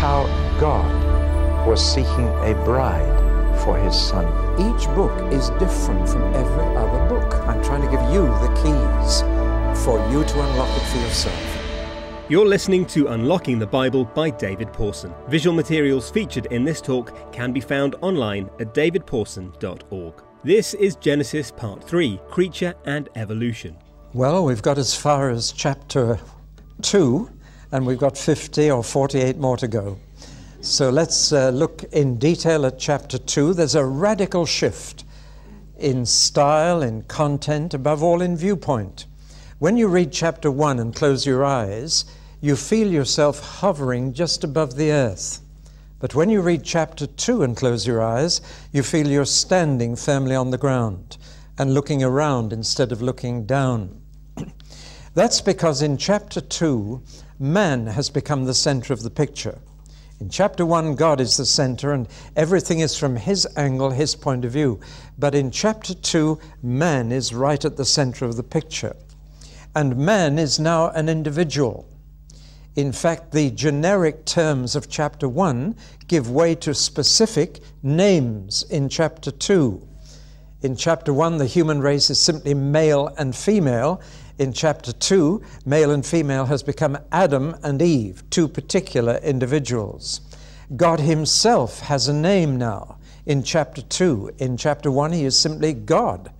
how God was seeking a bride for his son. Each book is different from every other book. I'm trying to give you the keys for you to unlock it for yourself. You're listening to Unlocking the Bible by David Pawson. Visual materials featured in this talk can be found online at davidpawson.org. This is Genesis Part 3 Creature and Evolution. Well, we've got as far as chapter 2, and we've got 50 or 48 more to go. So let's uh, look in detail at chapter 2. There's a radical shift in style, in content, above all in viewpoint. When you read chapter 1 and close your eyes, you feel yourself hovering just above the earth. But when you read chapter 2 and close your eyes, you feel you're standing firmly on the ground and looking around instead of looking down. That's because in chapter 2, man has become the center of the picture. In chapter 1, God is the center and everything is from his angle, his point of view. But in chapter 2, man is right at the center of the picture. And man is now an individual. In fact, the generic terms of chapter 1 give way to specific names in chapter 2. In chapter 1, the human race is simply male and female. In chapter 2, male and female has become Adam and Eve, two particular individuals. God Himself has a name now in chapter 2. In chapter 1, He is simply God.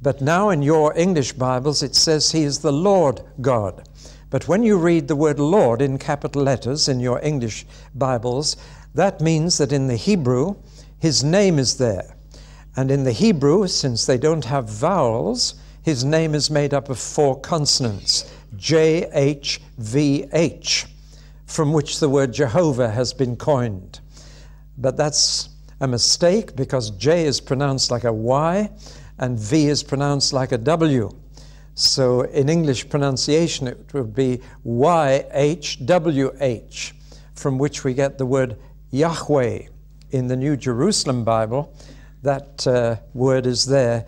But now in your English Bibles, it says he is the Lord God. But when you read the word Lord in capital letters in your English Bibles, that means that in the Hebrew, his name is there. And in the Hebrew, since they don't have vowels, his name is made up of four consonants J H V H, from which the word Jehovah has been coined. But that's a mistake because J is pronounced like a Y and V is pronounced like a W. So in English pronunciation, it would be YHWH, from which we get the word Yahweh. In the New Jerusalem Bible, that uh, word is there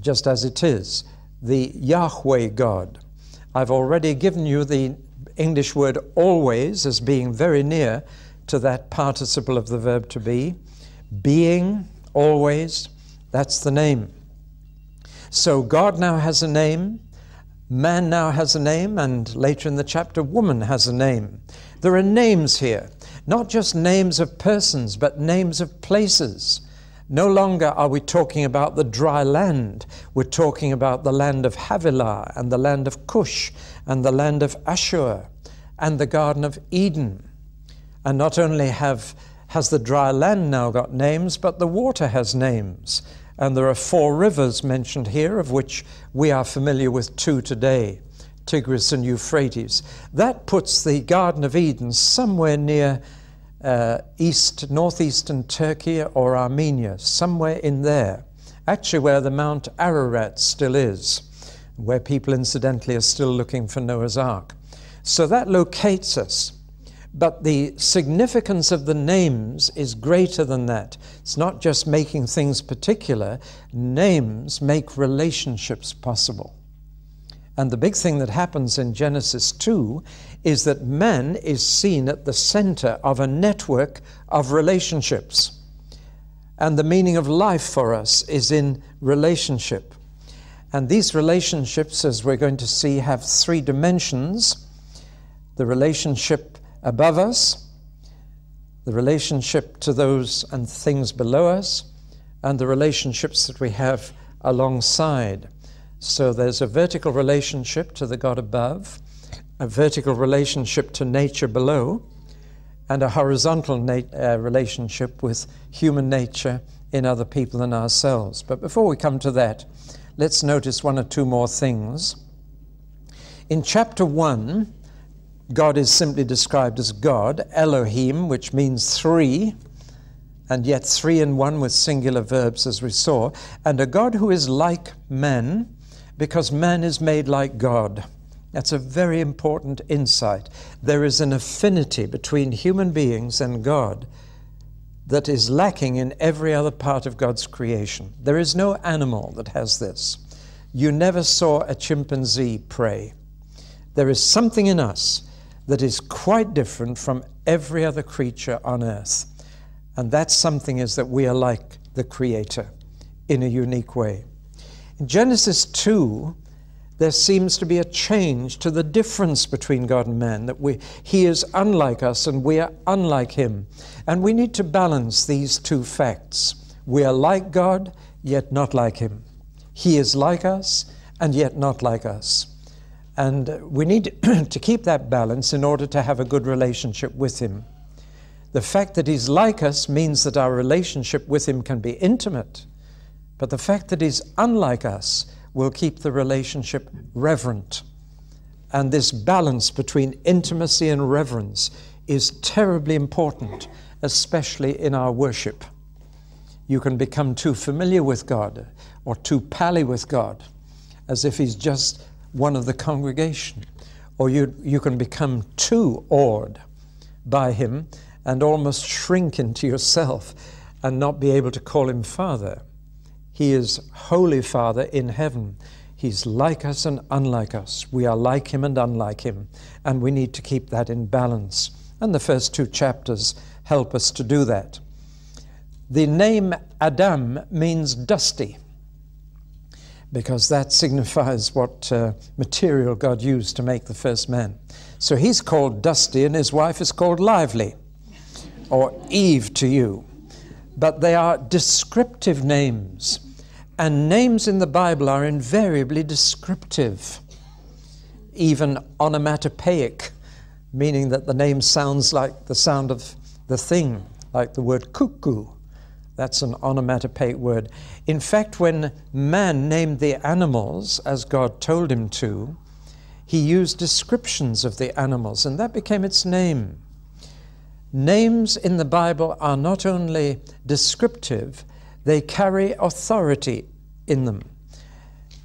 just as it is the Yahweh God. I've already given you the English word always as being very near to that participle of the verb to be. Being, always, that's the name. So God now has a name, man now has a name, and later in the chapter, woman has a name. There are names here, not just names of persons, but names of places. No longer are we talking about the dry land. We're talking about the land of Havilah and the land of Cush and the land of Ashur and the Garden of Eden. And not only have, has the dry land now got names, but the water has names. And there are four rivers mentioned here, of which we are familiar with two today Tigris and Euphrates. That puts the Garden of Eden somewhere near uh, east, northeastern Turkey or Armenia, somewhere in there. Actually, where the Mount Ararat still is, where people incidentally are still looking for Noah's Ark. So that locates us. But the significance of the names is greater than that. It's not just making things particular, names make relationships possible. And the big thing that happens in Genesis 2 is that man is seen at the center of a network of relationships. And the meaning of life for us is in relationship. And these relationships, as we're going to see, have three dimensions the relationship above us, the relationship to those and things below us, and the relationships that we have alongside. So there's a vertical relationship to the God above, a vertical relationship to nature below, and a horizontal uh, relationship with human nature in other people and ourselves. But before we come to that, let's notice one or two more things. In chapter 1, God is simply described as God, Elohim, which means three, and yet three in one with singular verbs, as we saw, and a God who is like man, because man is made like God. That's a very important insight. There is an affinity between human beings and God that is lacking in every other part of God's creation. There is no animal that has this. You never saw a chimpanzee pray. There is something in us that is quite different from every other creature on earth. And that something is that we are like the Creator in a unique way. In Genesis 2, there seems to be a change to the difference between God and man, that we, He is unlike us and we are unlike Him. And we need to balance these two facts. We are like God, yet not like Him. He is like us, and yet not like us. And we need to keep that balance in order to have a good relationship with Him. The fact that He's like us means that our relationship with Him can be intimate, but the fact that He's unlike us will keep the relationship reverent. And this balance between intimacy and reverence is terribly important, especially in our worship. You can become too familiar with God or too pally with God, as if He's just one of the congregation. Or you, you can become too awed by Him and almost shrink into yourself and not be able to call Him Father. He is Holy Father in heaven. He's like us and unlike us. We are like Him and unlike Him, and we need to keep that in balance. And the first two chapters help us to do that. The name Adam means dusty because that signifies what uh, material God used to make the first man. So he's called Dusty, and his wife is called Lively, or Eve to you. But they are descriptive names. And names in the Bible are invariably descriptive, even onomatopoeic, meaning that the name sounds like the sound of the thing, like the word cuckoo. That's an onomatopoeic word. In fact, when man named the animals as God told him to, he used descriptions of the animals, and that became its name. Names in the Bible are not only descriptive, they carry authority in them.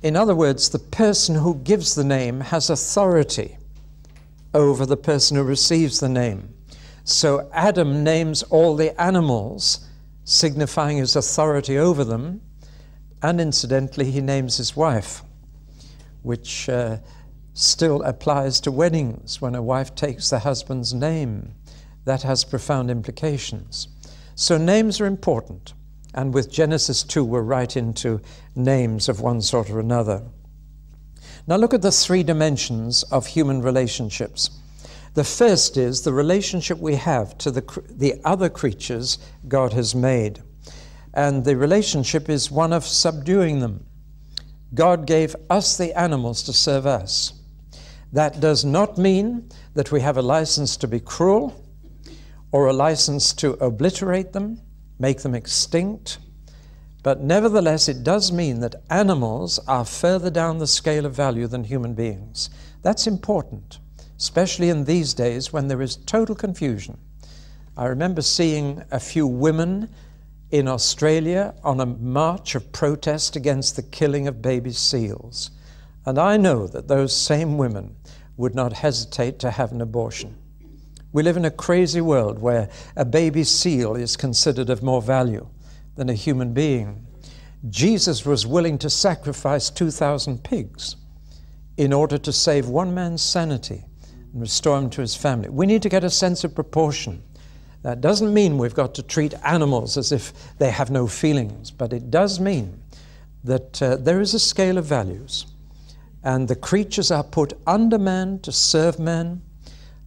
In other words, the person who gives the name has authority over the person who receives the name. So Adam names all the animals, signifying his authority over them, and incidentally, he names his wife, which uh, still applies to weddings when a wife takes the husband's name. That has profound implications. So, names are important. And with Genesis 2, we're right into names of one sort or another. Now, look at the three dimensions of human relationships. The first is the relationship we have to the, the other creatures God has made. And the relationship is one of subduing them. God gave us the animals to serve us. That does not mean that we have a license to be cruel or a license to obliterate them make them extinct. But nevertheless, it does mean that animals are further down the scale of value than human beings. That's important, especially in these days when there is total confusion. I remember seeing a few women in Australia on a march of protest against the killing of baby seals. And I know that those same women would not hesitate to have an abortion. We live in a crazy world where a baby seal is considered of more value than a human being. Jesus was willing to sacrifice 2,000 pigs in order to save one man's sanity and restore him to his family. We need to get a sense of proportion. That doesn't mean we've got to treat animals as if they have no feelings, but it does mean that uh, there is a scale of values. And the creatures are put under man to serve man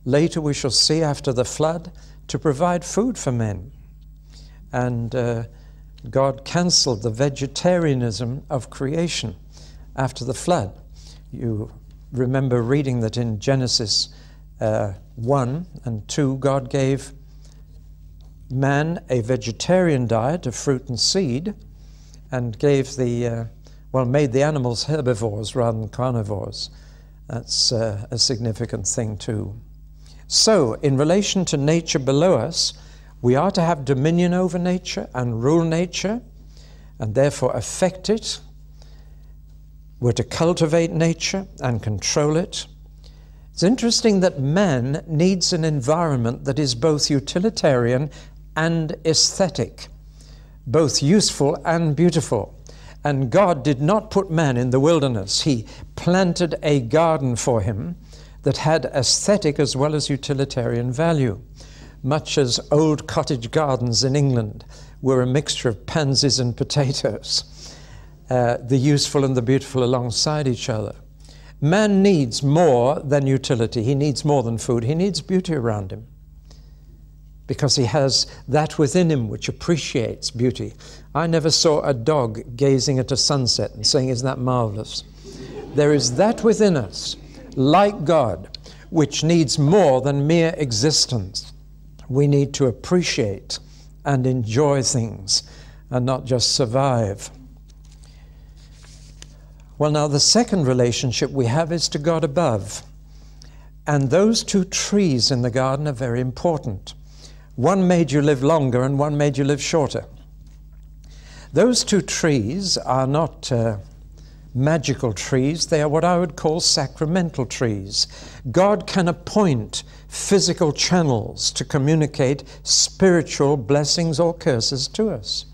later we shall see after the flood, to provide food for men. And uh, God cancelled the vegetarianism of creation after the flood. You remember reading that in Genesis uh, 1 and 2, God gave man a vegetarian diet of fruit and seed and gave the, uh, well, made the animals herbivores rather than carnivores. That's uh, a significant thing, too. So, in relation to nature below us, we are to have dominion over nature and rule nature and therefore affect it. We're to cultivate nature and control it. It's interesting that man needs an environment that is both utilitarian and aesthetic, both useful and beautiful. And God did not put man in the wilderness. He planted a garden for him that had aesthetic as well as utilitarian value, much as old cottage gardens in England were a mixture of pansies and potatoes, uh, the useful and the beautiful alongside each other. Man needs more than utility. He needs more than food. He needs beauty around him because he has that within him which appreciates beauty. I never saw a dog gazing at a sunset and saying, Isn't that marvelous? There is that within us, like God, which needs more than mere existence. We need to appreciate and enjoy things and not just survive. Well, now, the second relationship we have is to God above. And those two trees in the garden are very important. One made you live longer, and one made you live shorter. Those two trees are not uh, magical trees, they are what I would call sacramental trees. God can appoint physical channels to communicate spiritual blessings or curses to us.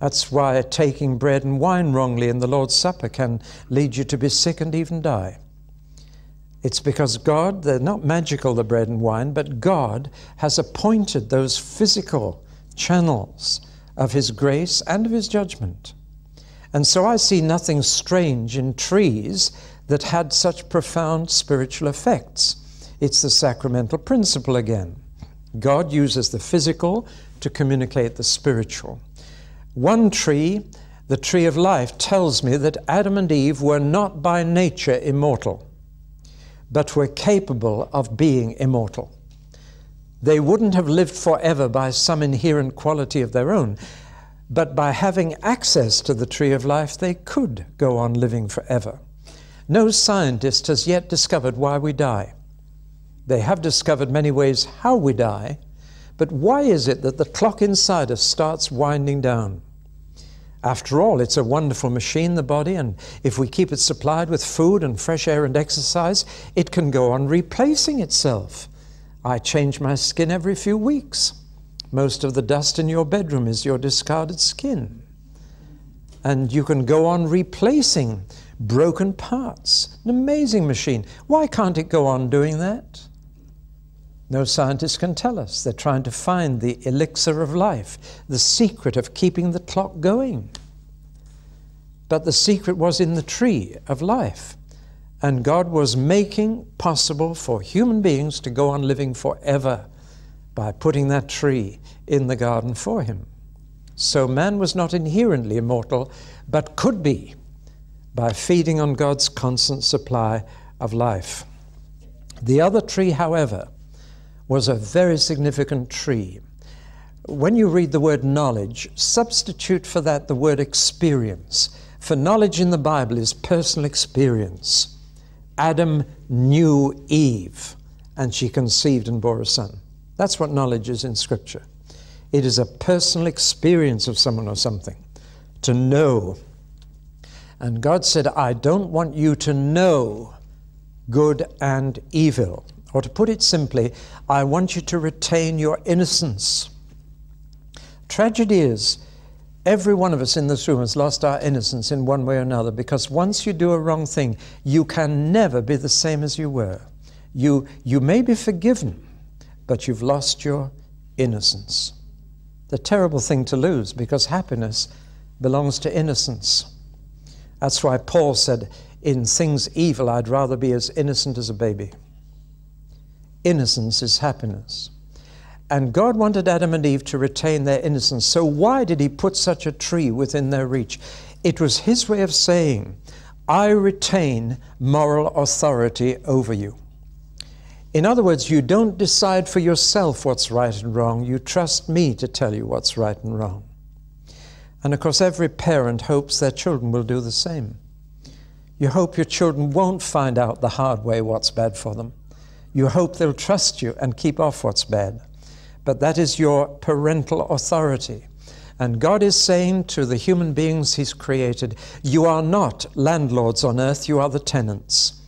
That's why taking bread and wine wrongly in the Lord's Supper can lead you to be sick and even die. It's because God, they're not magical, the bread and wine, but God has appointed those physical channels of His grace and of His judgment. And so I see nothing strange in trees that had such profound spiritual effects. It's the sacramental principle again. God uses the physical to communicate the spiritual. One tree, the tree of life, tells me that Adam and Eve were not by nature immortal, but were capable of being immortal. They wouldn't have lived forever by some inherent quality of their own, but by having access to the tree of life, they could go on living forever. No scientist has yet discovered why we die. They have discovered many ways how we die, but why is it that the clock inside us starts winding down? After all, it's a wonderful machine, the body, and if we keep it supplied with food and fresh air and exercise, it can go on replacing itself. I change my skin every few weeks. Most of the dust in your bedroom is your discarded skin. And you can go on replacing broken parts. An amazing machine. Why can't it go on doing that? No scientist can tell us. They're trying to find the elixir of life, the secret of keeping the clock going. But the secret was in the tree of life. And God was making possible for human beings to go on living forever by putting that tree in the garden for him. So man was not inherently immortal, but could be by feeding on God's constant supply of life. The other tree, however, was a very significant tree. When you read the word knowledge, substitute for that the word experience. For knowledge in the Bible is personal experience. Adam knew Eve, and she conceived and bore a son. That's what knowledge is in Scripture. It is a personal experience of someone or something, to know. And God said, I don't want you to know good and evil. Or to put it simply, I want you to retain your innocence. Tragedy is, every one of us in this room has lost our innocence in one way or another because once you do a wrong thing, you can never be the same as you were. You, you may be forgiven, but you've lost your innocence. The terrible thing to lose because happiness belongs to innocence. That's why Paul said, In things evil, I'd rather be as innocent as a baby innocence is happiness. And God wanted Adam and Eve to retain their innocence. So, why did He put such a tree within their reach? It was His way of saying, I retain moral authority over you. In other words, you don't decide for yourself what's right and wrong, you trust me to tell you what's right and wrong. And of course, every parent hopes their children will do the same. You hope your children won't find out the hard way what's bad for them. You hope they'll trust you and keep off what's bad. But that is your parental authority. And God is saying to the human beings He's created, You are not landlords on earth, you are the tenants.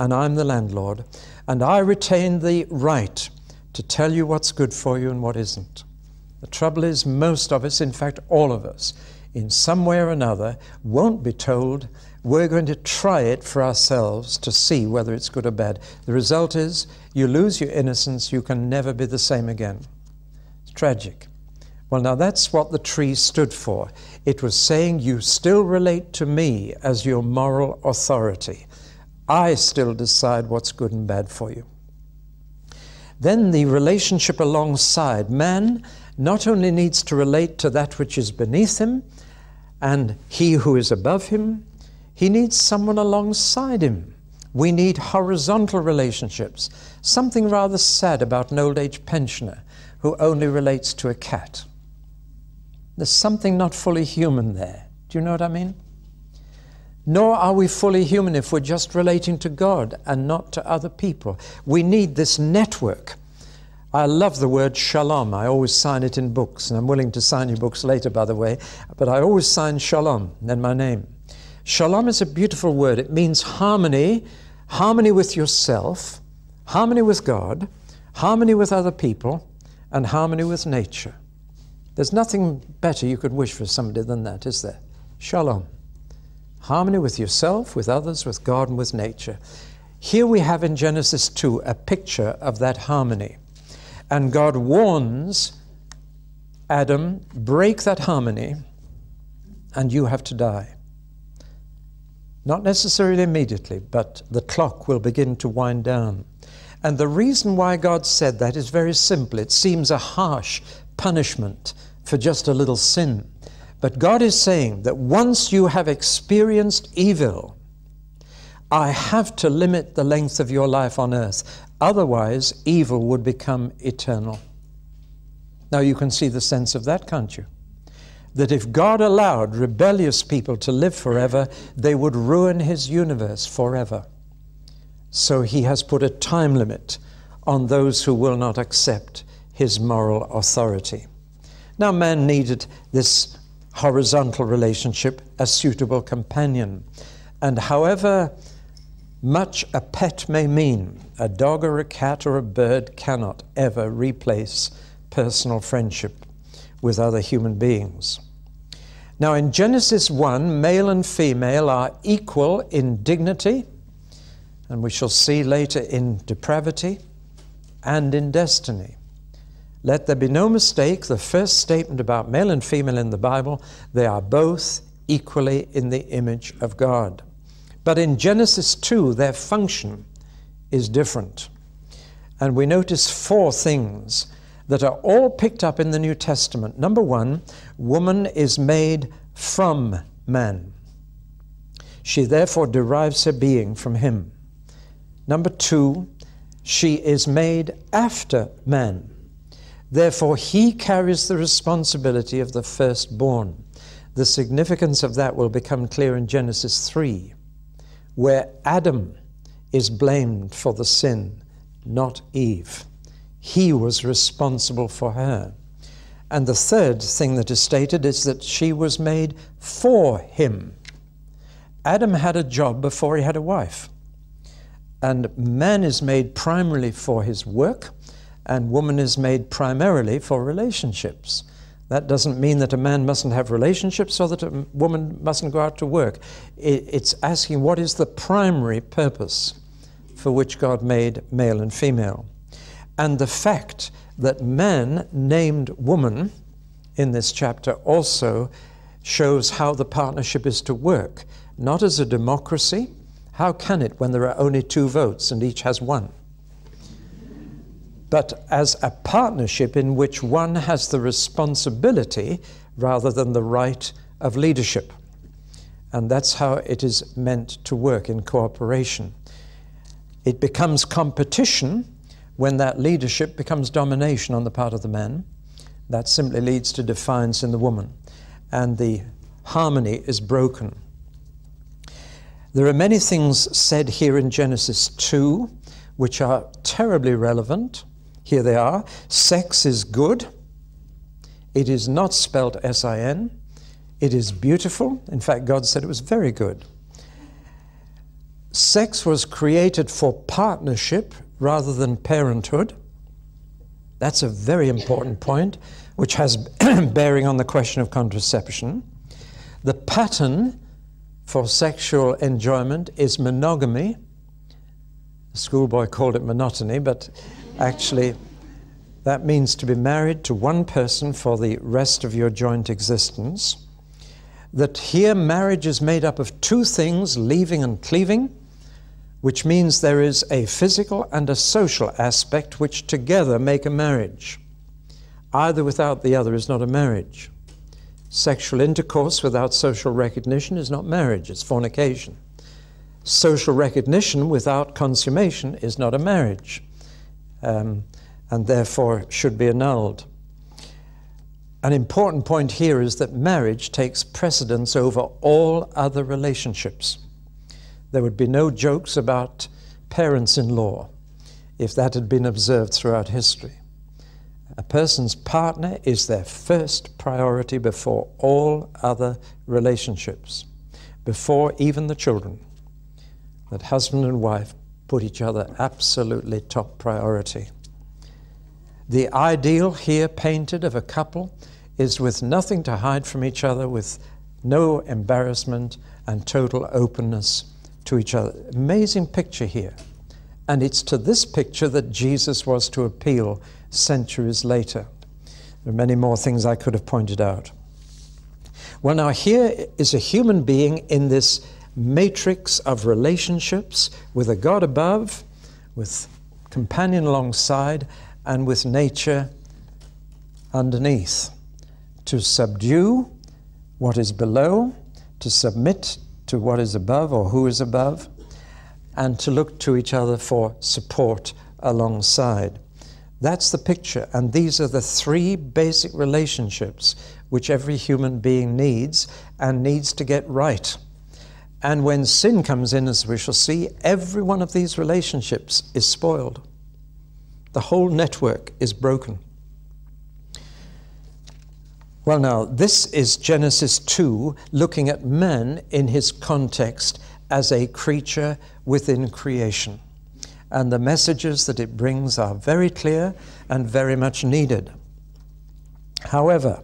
And I'm the landlord. And I retain the right to tell you what's good for you and what isn't. The trouble is, most of us, in fact, all of us, in some way or another, won't be told we're going to try it for ourselves to see whether it's good or bad. The result is you lose your innocence, you can never be the same again. It's tragic. Well, now that's what the tree stood for. It was saying, You still relate to me as your moral authority. I still decide what's good and bad for you. Then the relationship alongside. Man not only needs to relate to that which is beneath him and he who is above him, he needs someone alongside him. We need horizontal relationships. Something rather sad about an old age pensioner who only relates to a cat. There's something not fully human there. Do you know what I mean? Nor are we fully human if we're just relating to God and not to other people. We need this network. I love the word shalom. I always sign it in books, and I'm willing to sign your books later, by the way, but I always sign shalom, then my name. Shalom is a beautiful word. It means harmony, harmony with yourself, harmony with God, harmony with other people, and harmony with nature. There's nothing better you could wish for somebody than that, is there? Shalom. Harmony with yourself, with others, with God, and with nature. Here we have in Genesis 2 a picture of that harmony. And God warns Adam, break that harmony, and you have to die. Not necessarily immediately, but the clock will begin to wind down. And the reason why God said that is very simple. It seems a harsh punishment for just a little sin. But God is saying that once you have experienced evil, I have to limit the length of your life on earth. Otherwise, evil would become eternal. Now, you can see the sense of that, can't you? that if God allowed rebellious people to live forever, they would ruin his universe forever. So he has put a time limit on those who will not accept his moral authority. Now, man needed this horizontal relationship, a suitable companion. And however much a pet may mean, a dog or a cat or a bird cannot ever replace personal friendship with other human beings. Now, in Genesis 1, male and female are equal in dignity, and we shall see later in depravity and in destiny. Let there be no mistake, the first statement about male and female in the Bible, they are both equally in the image of God. But in Genesis 2, their function is different. And we notice four things that are all picked up in the New Testament. Number one, woman is made from man. She therefore derives her being from him. Number two, she is made after man. Therefore, he carries the responsibility of the firstborn. The significance of that will become clear in Genesis 3, where Adam is blamed for the sin, not Eve. He was responsible for her. And the third thing that is stated is that she was made for him. Adam had a job before he had a wife. And man is made primarily for his work, and woman is made primarily for relationships. That doesn't mean that a man mustn't have relationships or that a woman mustn't go out to work. It's asking what is the primary purpose for which God made male and female. And the fact that man named woman in this chapter also shows how the partnership is to work, not as a democracy. How can it when there are only two votes and each has one? But as a partnership in which one has the responsibility rather than the right of leadership. And that's how it is meant to work in cooperation. It becomes competition when that leadership becomes domination on the part of the man, that simply leads to defiance in the woman, and the harmony is broken. There are many things said here in Genesis 2 which are terribly relevant. Here they are Sex is good. It is not spelt S I N. It is beautiful. In fact, God said it was very good. Sex was created for partnership rather than parenthood. That's a very important point, which has bearing on the question of contraception. The pattern for sexual enjoyment is monogamy. The schoolboy called it monotony, but actually, that means to be married to one person for the rest of your joint existence. That here marriage is made up of two things, leaving and cleaving, which means there is a physical and a social aspect which together make a marriage. Either without the other is not a marriage. Sexual intercourse without social recognition is not marriage, it's fornication. Social recognition without consummation is not a marriage. Um, and therefore should be annulled. An important point here is that marriage takes precedence over all other relationships. There would be no jokes about parents in law if that had been observed throughout history. A person's partner is their first priority before all other relationships, before even the children. That husband and wife put each other absolutely top priority. The ideal here painted of a couple is with nothing to hide from each other, with no embarrassment and total openness to each other. Amazing picture here. And it's to this picture that Jesus was to appeal centuries later. There are many more things I could have pointed out. Well, now, here is a human being in this matrix of relationships with a God above, with companion alongside, and with nature underneath. To subdue what is below, to submit to what is above or who is above, and to look to each other for support alongside. That's the picture, and these are the three basic relationships which every human being needs and needs to get right. And when sin comes in, as we shall see, every one of these relationships is spoiled. The whole network is broken. Well, now, this is Genesis 2, looking at man in his context as a creature within creation. And the messages that it brings are very clear and very much needed. However,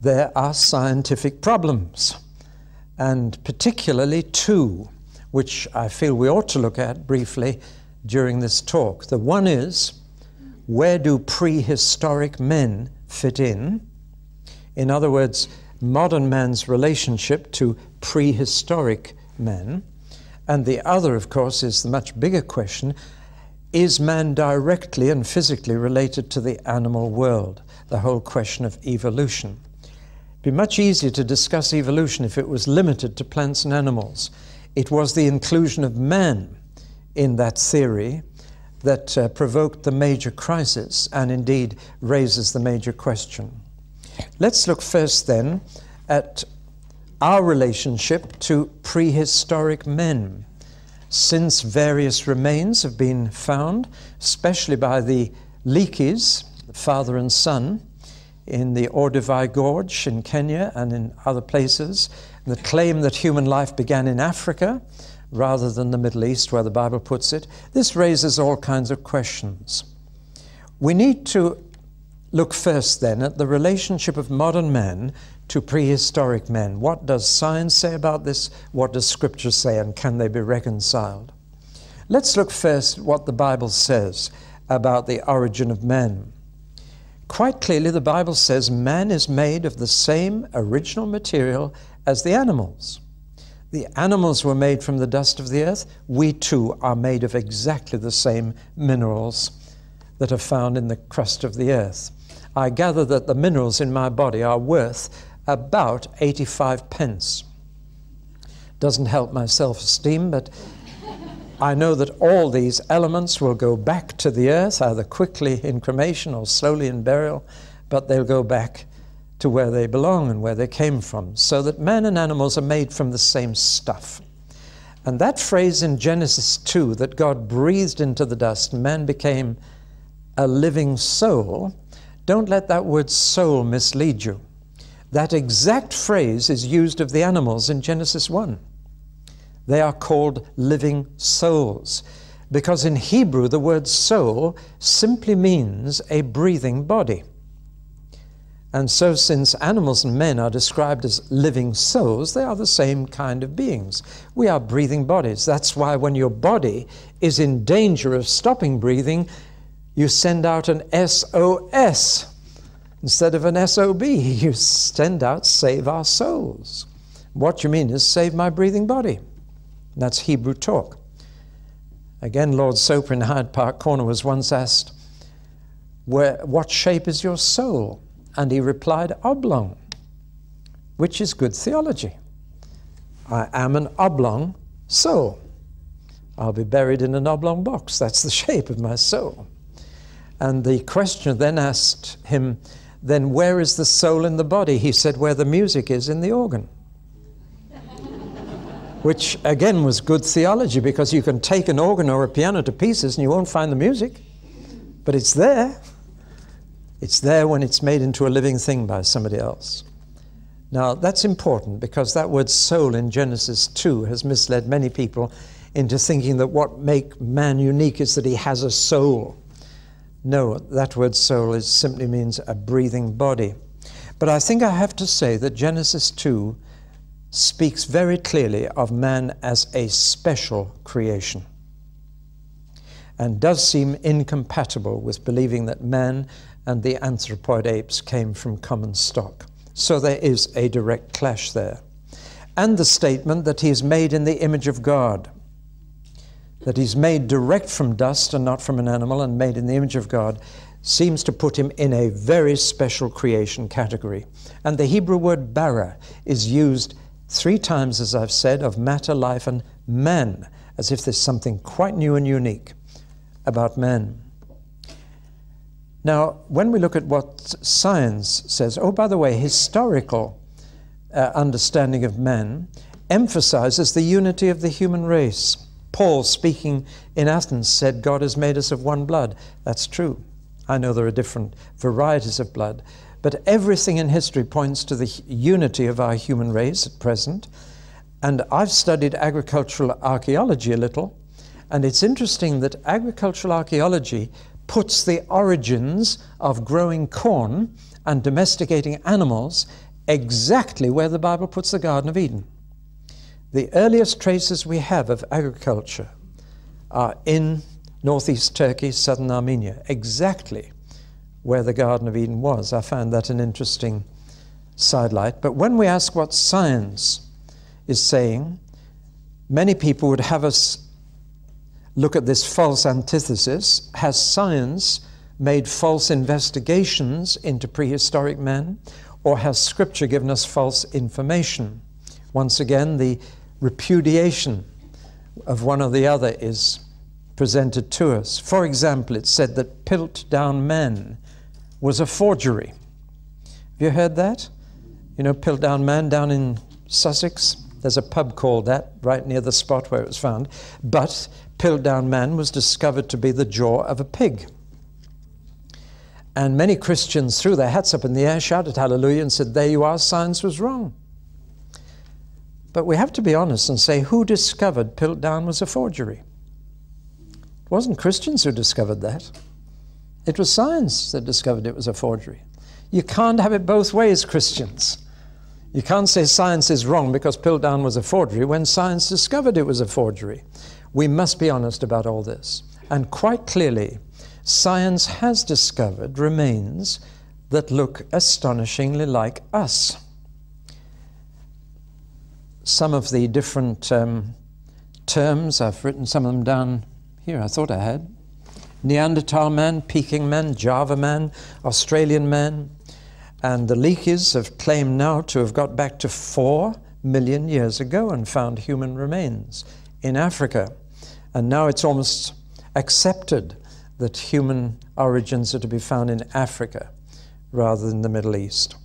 there are scientific problems, and particularly two, which I feel we ought to look at briefly during this talk. The one is where do prehistoric men fit in? In other words, modern man's relationship to prehistoric men. And the other, of course, is the much bigger question is man directly and physically related to the animal world? The whole question of evolution. It'd be much easier to discuss evolution if it was limited to plants and animals. It was the inclusion of man in that theory that uh, provoked the major crisis and indeed raises the major question. Let's look first then at our relationship to prehistoric men. Since various remains have been found, especially by the Leakeys, father and son, in the Olduvai Gorge in Kenya and in other places, the claim that human life began in Africa rather than the Middle East, where the Bible puts it, this raises all kinds of questions. We need to look first then at the relationship of modern man to prehistoric men. What does science say about this? What does Scripture say? And can they be reconciled? Let's look first what the Bible says about the origin of man. Quite clearly, the Bible says man is made of the same original material as the animals. The animals were made from the dust of the earth. We too are made of exactly the same minerals that are found in the crust of the earth. I gather that the minerals in my body are worth about 85 pence. Doesn't help my self esteem, but I know that all these elements will go back to the earth, either quickly in cremation or slowly in burial, but they'll go back to where they belong and where they came from, so that man and animals are made from the same stuff. And that phrase in Genesis 2 that God breathed into the dust, man became a living soul, don't let that word soul mislead you. That exact phrase is used of the animals in Genesis 1. They are called living souls because in Hebrew the word soul simply means a breathing body. And so, since animals and men are described as living souls, they are the same kind of beings. We are breathing bodies. That's why, when your body is in danger of stopping breathing, you send out an SOS instead of an SOB. You send out, save our souls. What you mean is, save my breathing body. That's Hebrew talk. Again, Lord Soper in Hyde Park Corner was once asked, What shape is your soul? And he replied, oblong, which is good theology. I am an oblong soul. I'll be buried in an oblong box. That's the shape of my soul. And the questioner then asked him, Then where is the soul in the body? He said, Where the music is in the organ. Which again was good theology because you can take an organ or a piano to pieces and you won't find the music, but it's there. It's there when it's made into a living thing by somebody else. Now, that's important because that word soul in Genesis 2 has misled many people into thinking that what makes man unique is that he has a soul. No, that word soul is, simply means a breathing body. But I think I have to say that Genesis 2 speaks very clearly of man as a special creation and does seem incompatible with believing that man and the anthropoid apes came from common stock. So there is a direct clash there. And the statement that he is made in the image of God, that he's made direct from dust and not from an animal and made in the image of God, seems to put him in a very special creation category. And the Hebrew word bara is used three times, as I've said, of matter, life, and man, as if there's something quite new and unique about man. Now, when we look at what science says, oh, by the way, historical uh, understanding of man emphasizes the unity of the human race. Paul, speaking in Athens, said, God has made us of one blood. That's true. I know there are different varieties of blood, but everything in history points to the unity of our human race at present. And I've studied agricultural archaeology a little, and it's interesting that agricultural archaeology puts the origins of growing corn and domesticating animals exactly where the Bible puts the Garden of Eden. The earliest traces we have of agriculture are in northeast Turkey, southern Armenia, exactly where the Garden of Eden was. I found that an interesting sidelight. But when we ask what science is saying, many people would have us look at this false antithesis. Has science made false investigations into prehistoric men, or has Scripture given us false information? Once again, the repudiation of one or the other is presented to us. For example, it's said that Piltdown Man was a forgery. Have you heard that? You know, Piltdown Man down in Sussex? There's a pub called that right near the spot where it was found. But Piltdown Man was discovered to be the jaw of a pig. And many Christians threw their hats up in the air, shouted hallelujah, and said, There you are, science was wrong. But we have to be honest and say, who discovered Piltdown was a forgery? It wasn't Christians who discovered that. It was science that discovered it was a forgery. You can't have it both ways, Christians. You can't say science is wrong because Piltdown was a forgery when science discovered it was a forgery. We must be honest about all this. And quite clearly, science has discovered remains that look astonishingly like us. Some of the different um, terms, I've written some of them down here, I thought I had. Neanderthal man, Peking man, Java man, Australian man. And the Leakeys have claimed now to have got back to four million years ago and found human remains in Africa. And now it's almost accepted that human origins are to be found in Africa rather than the Middle East.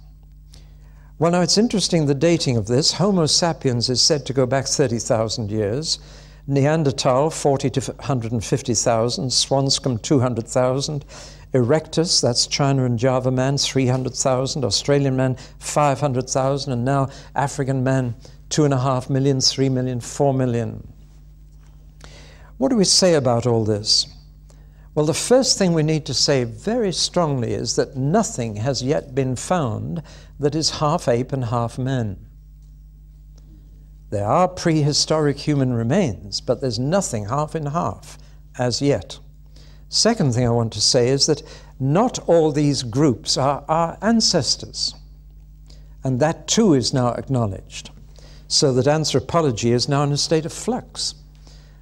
Well, now it's interesting the dating of this. Homo sapiens is said to go back 30,000 years. Neanderthal, 40 to 150,000. Swanscombe, 200,000. Erectus, that's China and Java man, 300,000. Australian man, 500,000. And now African man, 2.5 million, 3 million, 4 million. What do we say about all this? Well, the first thing we need to say very strongly is that nothing has yet been found that is half ape and half man. There are prehistoric human remains, but there's nothing half in half as yet. Second thing I want to say is that not all these groups are our ancestors. And that too is now acknowledged. So that anthropology is now in a state of flux.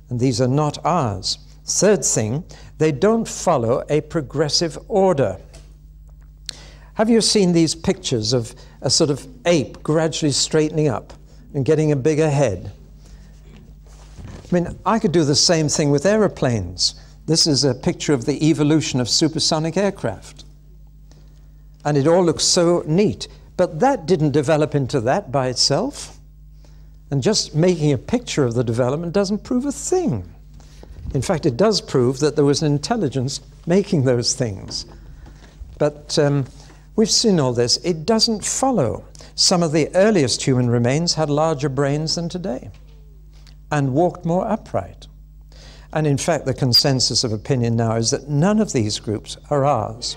And these are not ours. Third thing, they don't follow a progressive order. Have you seen these pictures of a sort of ape gradually straightening up and getting a bigger head? I mean, I could do the same thing with aeroplanes. This is a picture of the evolution of supersonic aircraft. And it all looks so neat. But that didn't develop into that by itself. And just making a picture of the development doesn't prove a thing. In fact, it does prove that there was an intelligence making those things. But um, we've seen all this. It doesn't follow. Some of the earliest human remains had larger brains than today and walked more upright. And in fact, the consensus of opinion now is that none of these groups are ours,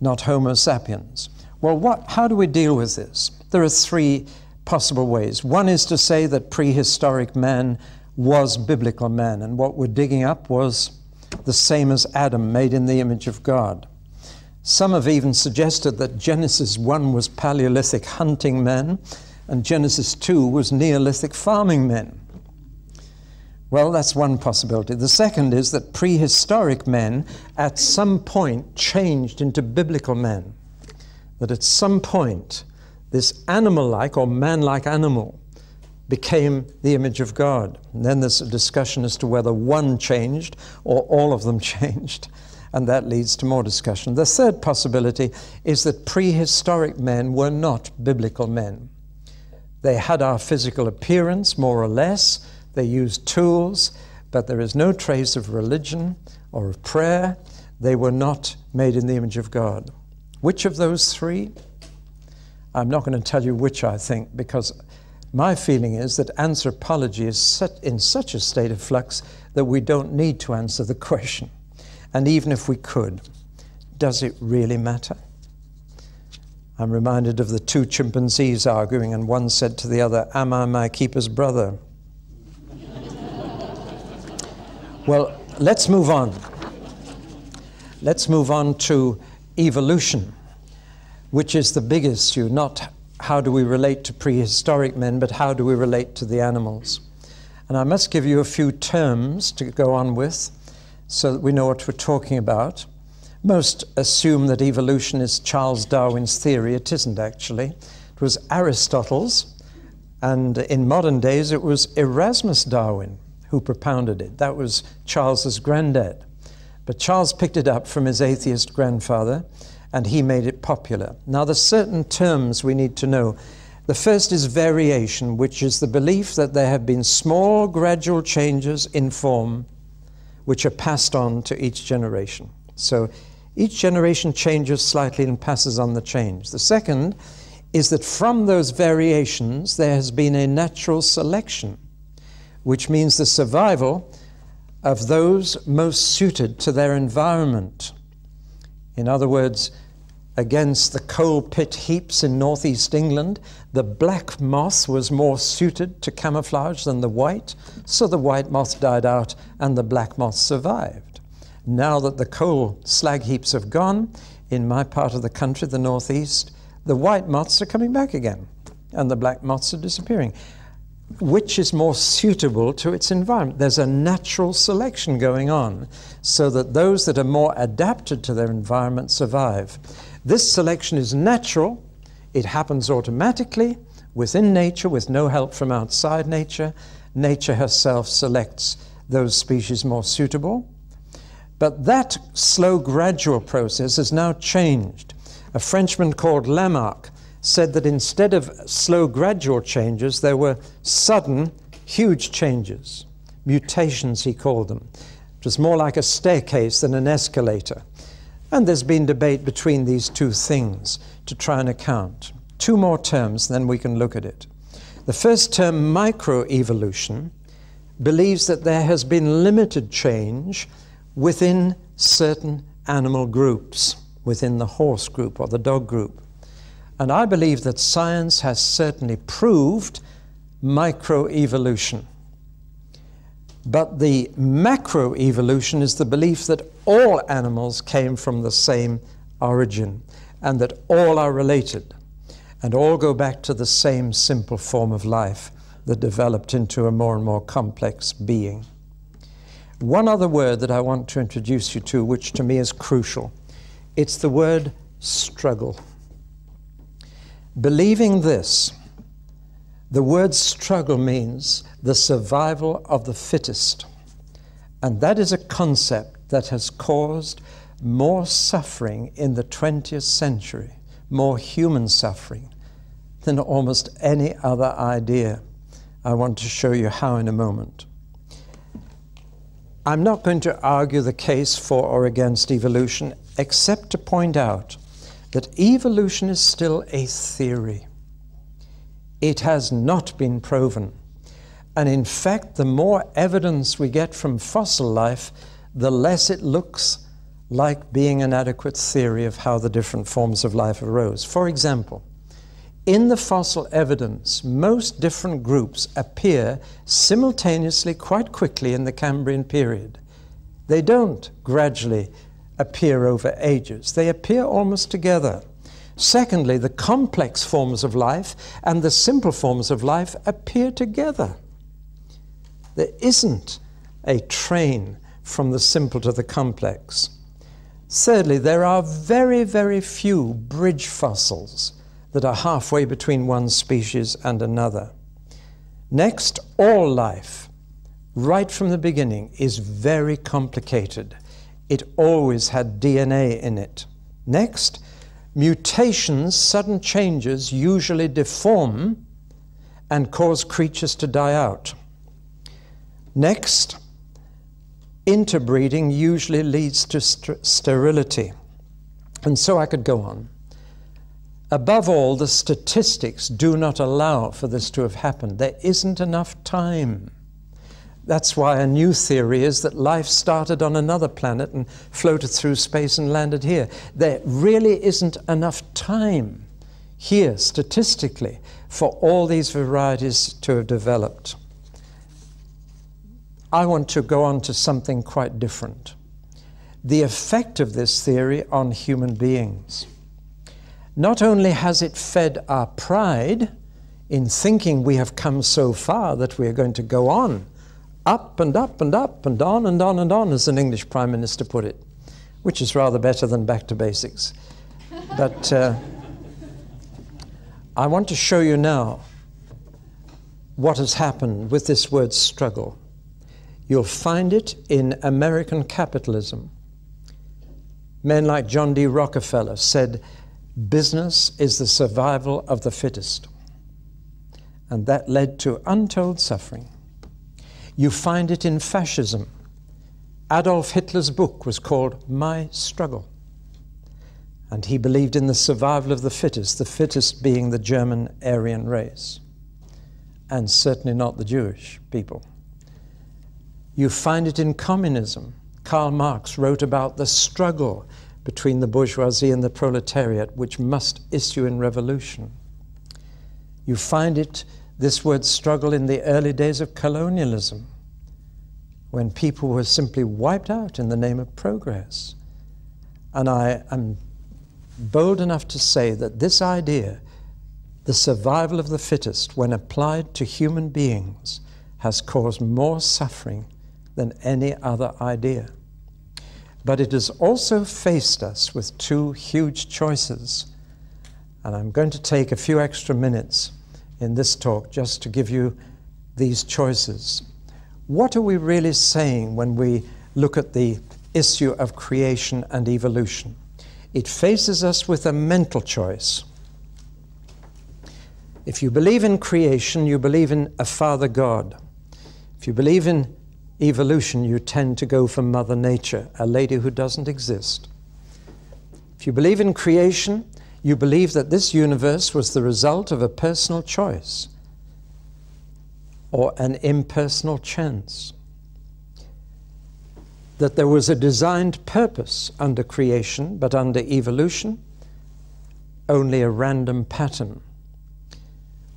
not Homo sapiens. Well, what, how do we deal with this? There are three possible ways. One is to say that prehistoric man was biblical man, and what we're digging up was the same as Adam, made in the image of God. Some have even suggested that Genesis 1 was Paleolithic hunting men, and Genesis 2 was Neolithic farming men. Well, that's one possibility. The second is that prehistoric men at some point changed into biblical men. That at some point, this animal like or man like animal became the image of God. And then there's a discussion as to whether one changed or all of them changed, and that leads to more discussion. The third possibility is that prehistoric men were not biblical men. They had our physical appearance, more or less, they used tools, but there is no trace of religion or of prayer. They were not made in the image of God. Which of those three? I'm not going to tell you which I think because my feeling is that anthropology is in such a state of flux that we don't need to answer the question. And even if we could, does it really matter? I'm reminded of the two chimpanzees arguing, and one said to the other, Am I my keeper's brother? well, let's move on. Let's move on to evolution, which is the big issue, not how do we relate to prehistoric men, but how do we relate to the animals? And I must give you a few terms to go on with so that we know what we're talking about. Most assume that evolution is Charles Darwin's theory. It isn't actually. It was Aristotle's, and in modern days it was Erasmus Darwin who propounded it. That was Charles's granddad. But Charles picked it up from his atheist grandfather and he made it popular. Now, there's certain terms we need to know. The first is variation, which is the belief that there have been small, gradual changes in form which are passed on to each generation. So each generation changes slightly and passes on the change. The second is that from those variations there has been a natural selection, which means the survival of those most suited to their environment. In other words, against the coal pit heaps in northeast England, the black moth was more suited to camouflage than the white, so the white moth died out and the black moth survived. Now that the coal slag heaps have gone, in my part of the country, the northeast, the white moths are coming back again and the black moths are disappearing. Which is more suitable to its environment? There's a natural selection going on so that those that are more adapted to their environment survive. This selection is natural, it happens automatically within nature with no help from outside nature. Nature herself selects those species more suitable. But that slow, gradual process has now changed. A Frenchman called Lamarck said that instead of slow, gradual changes, there were sudden, huge changes. Mutations, he called them. It was more like a staircase than an escalator. And there's been debate between these two things to try and account. Two more terms, then we can look at it. The first term, microevolution, believes that there has been limited change within certain animal groups, within the horse group or the dog group. And I believe that science has certainly proved microevolution. But the macroevolution is the belief that all animals came from the same origin and that all are related and all go back to the same simple form of life that developed into a more and more complex being. One other word that I want to introduce you to, which to me is crucial, it's the word struggle. Believing this, the word struggle means the survival of the fittest. And that is a concept that has caused more suffering in the 20th century, more human suffering, than almost any other idea. I want to show you how in a moment. I'm not going to argue the case for or against evolution, except to point out that evolution is still a theory. It has not been proven. And in fact, the more evidence we get from fossil life, the less it looks like being an adequate theory of how the different forms of life arose. For example, in the fossil evidence, most different groups appear simultaneously quite quickly in the Cambrian period. They don't gradually appear over ages, they appear almost together. Secondly, the complex forms of life and the simple forms of life appear together. There isn't a train from the simple to the complex. Thirdly, there are very, very few bridge fossils that are halfway between one species and another. Next, all life, right from the beginning, is very complicated. It always had DNA in it. Next, mutations, sudden changes, usually deform and cause creatures to die out. Next, interbreeding usually leads to st- sterility. And so I could go on. Above all, the statistics do not allow for this to have happened. There isn't enough time. That's why a new theory is that life started on another planet and floated through space and landed here. There really isn't enough time here, statistically, for all these varieties to have developed. I want to go on to something quite different the effect of this theory on human beings. Not only has it fed our pride in thinking we have come so far that we are going to go on, up and up and up and on and on and on, as an English Prime Minister put it, which is rather better than back to basics. but uh, I want to show you now what has happened with this word struggle. You'll find it in American capitalism. Men like John D. Rockefeller said, Business is the survival of the fittest. And that led to untold suffering. You find it in fascism. Adolf Hitler's book was called My Struggle. And he believed in the survival of the fittest, the fittest being the German Aryan race, and certainly not the Jewish people. You find it in communism. Karl Marx wrote about the struggle between the bourgeoisie and the proletariat, which must issue in revolution. You find it, this word struggle, in the early days of colonialism, when people were simply wiped out in the name of progress. And I am bold enough to say that this idea, the survival of the fittest, when applied to human beings, has caused more suffering than any other idea. But it has also faced us with two huge choices. And I'm going to take a few extra minutes in this talk just to give you these choices. What are we really saying when we look at the issue of creation and evolution? It faces us with a mental choice. If you believe in creation, you believe in a Father God. If you believe in evolution, you tend to go for Mother Nature, a lady who doesn't exist. If you believe in creation, you believe that this universe was the result of a personal choice or an impersonal chance. that there was a designed purpose under creation, but under evolution, only a random pattern.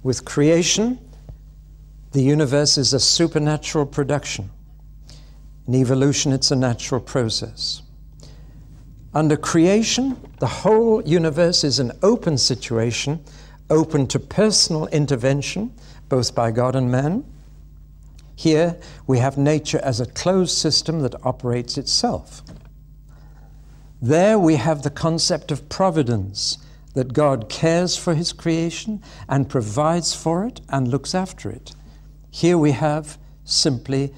With creation, the universe is a supernatural production. In evolution, it's a natural process. Under creation, the whole universe is an open situation, open to personal intervention, both by God and man. Here, we have nature as a closed system that operates itself. There, we have the concept of providence, that God cares for his creation and provides for it and looks after it. Here we have simply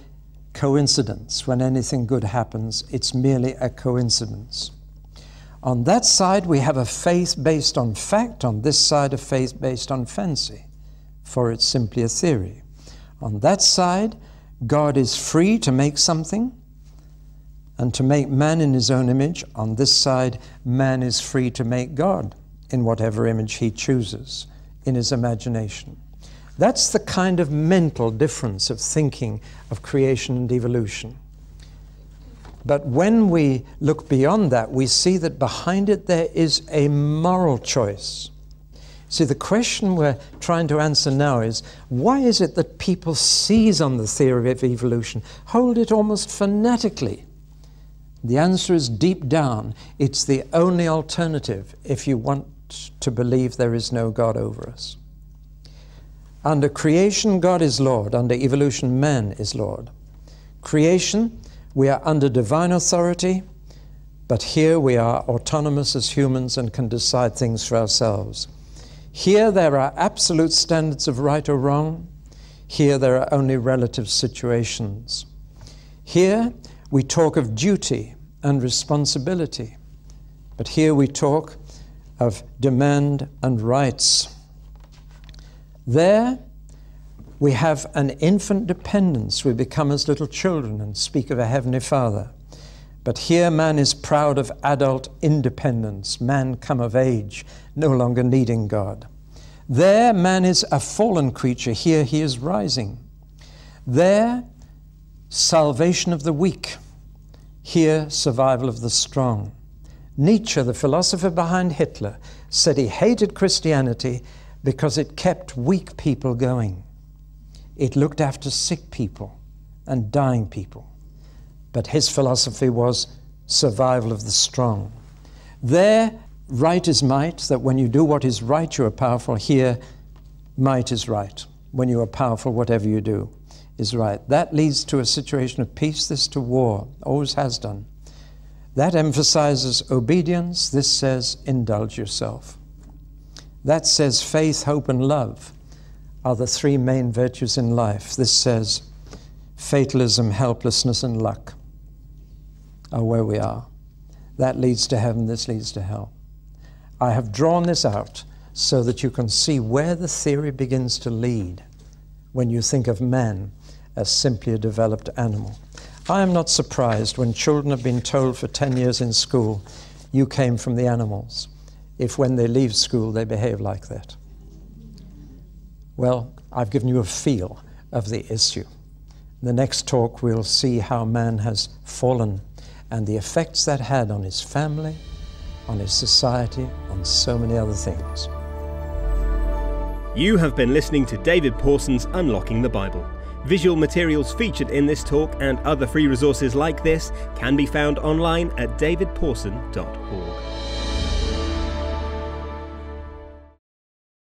coincidence. When anything good happens, it's merely a coincidence. On that side, we have a faith based on fact. On this side, a faith based on fancy, for it's simply a theory. On that side, God is free to make something and to make man in his own image. On this side, man is free to make God in whatever image he chooses in his imagination. That's the kind of mental difference of thinking of creation and evolution. But when we look beyond that, we see that behind it there is a moral choice. See, the question we're trying to answer now is why is it that people seize on the theory of evolution, hold it almost fanatically? The answer is deep down. It's the only alternative if you want to believe there is no God over us. Under creation, God is Lord. Under evolution, man is Lord. Creation, we are under divine authority, but here we are autonomous as humans and can decide things for ourselves. Here there are absolute standards of right or wrong. Here there are only relative situations. Here we talk of duty and responsibility, but here we talk of demand and rights. There, we have an infant dependence. We become as little children and speak of a Heavenly Father. But here, man is proud of adult independence, man come of age, no longer needing God. There, man is a fallen creature. Here, he is rising. There, salvation of the weak. Here, survival of the strong. Nietzsche, the philosopher behind Hitler, said he hated Christianity because it kept weak people going. It looked after sick people and dying people. But his philosophy was survival of the strong. There, right is might, that when you do what is right, you are powerful. Here, might is right. When you are powerful, whatever you do is right. That leads to a situation of peace, this to war, always has done. That emphasizes obedience. This says, indulge yourself. That says, faith, hope, and love are the three main virtues in life. This says, fatalism, helplessness, and luck are where we are. That leads to heaven, this leads to hell. I have drawn this out so that you can see where the theory begins to lead when you think of man as simply a developed animal. I am not surprised when children have been told for 10 years in school, you came from the animals, if when they leave school they behave like that. Well, I've given you a feel of the issue. In the next talk, we'll see how man has fallen and the effects that had on his family, on his society, on so many other things. You have been listening to David Pawson's Unlocking the Bible. Visual materials featured in this talk and other free resources like this can be found online at davidpawson.org.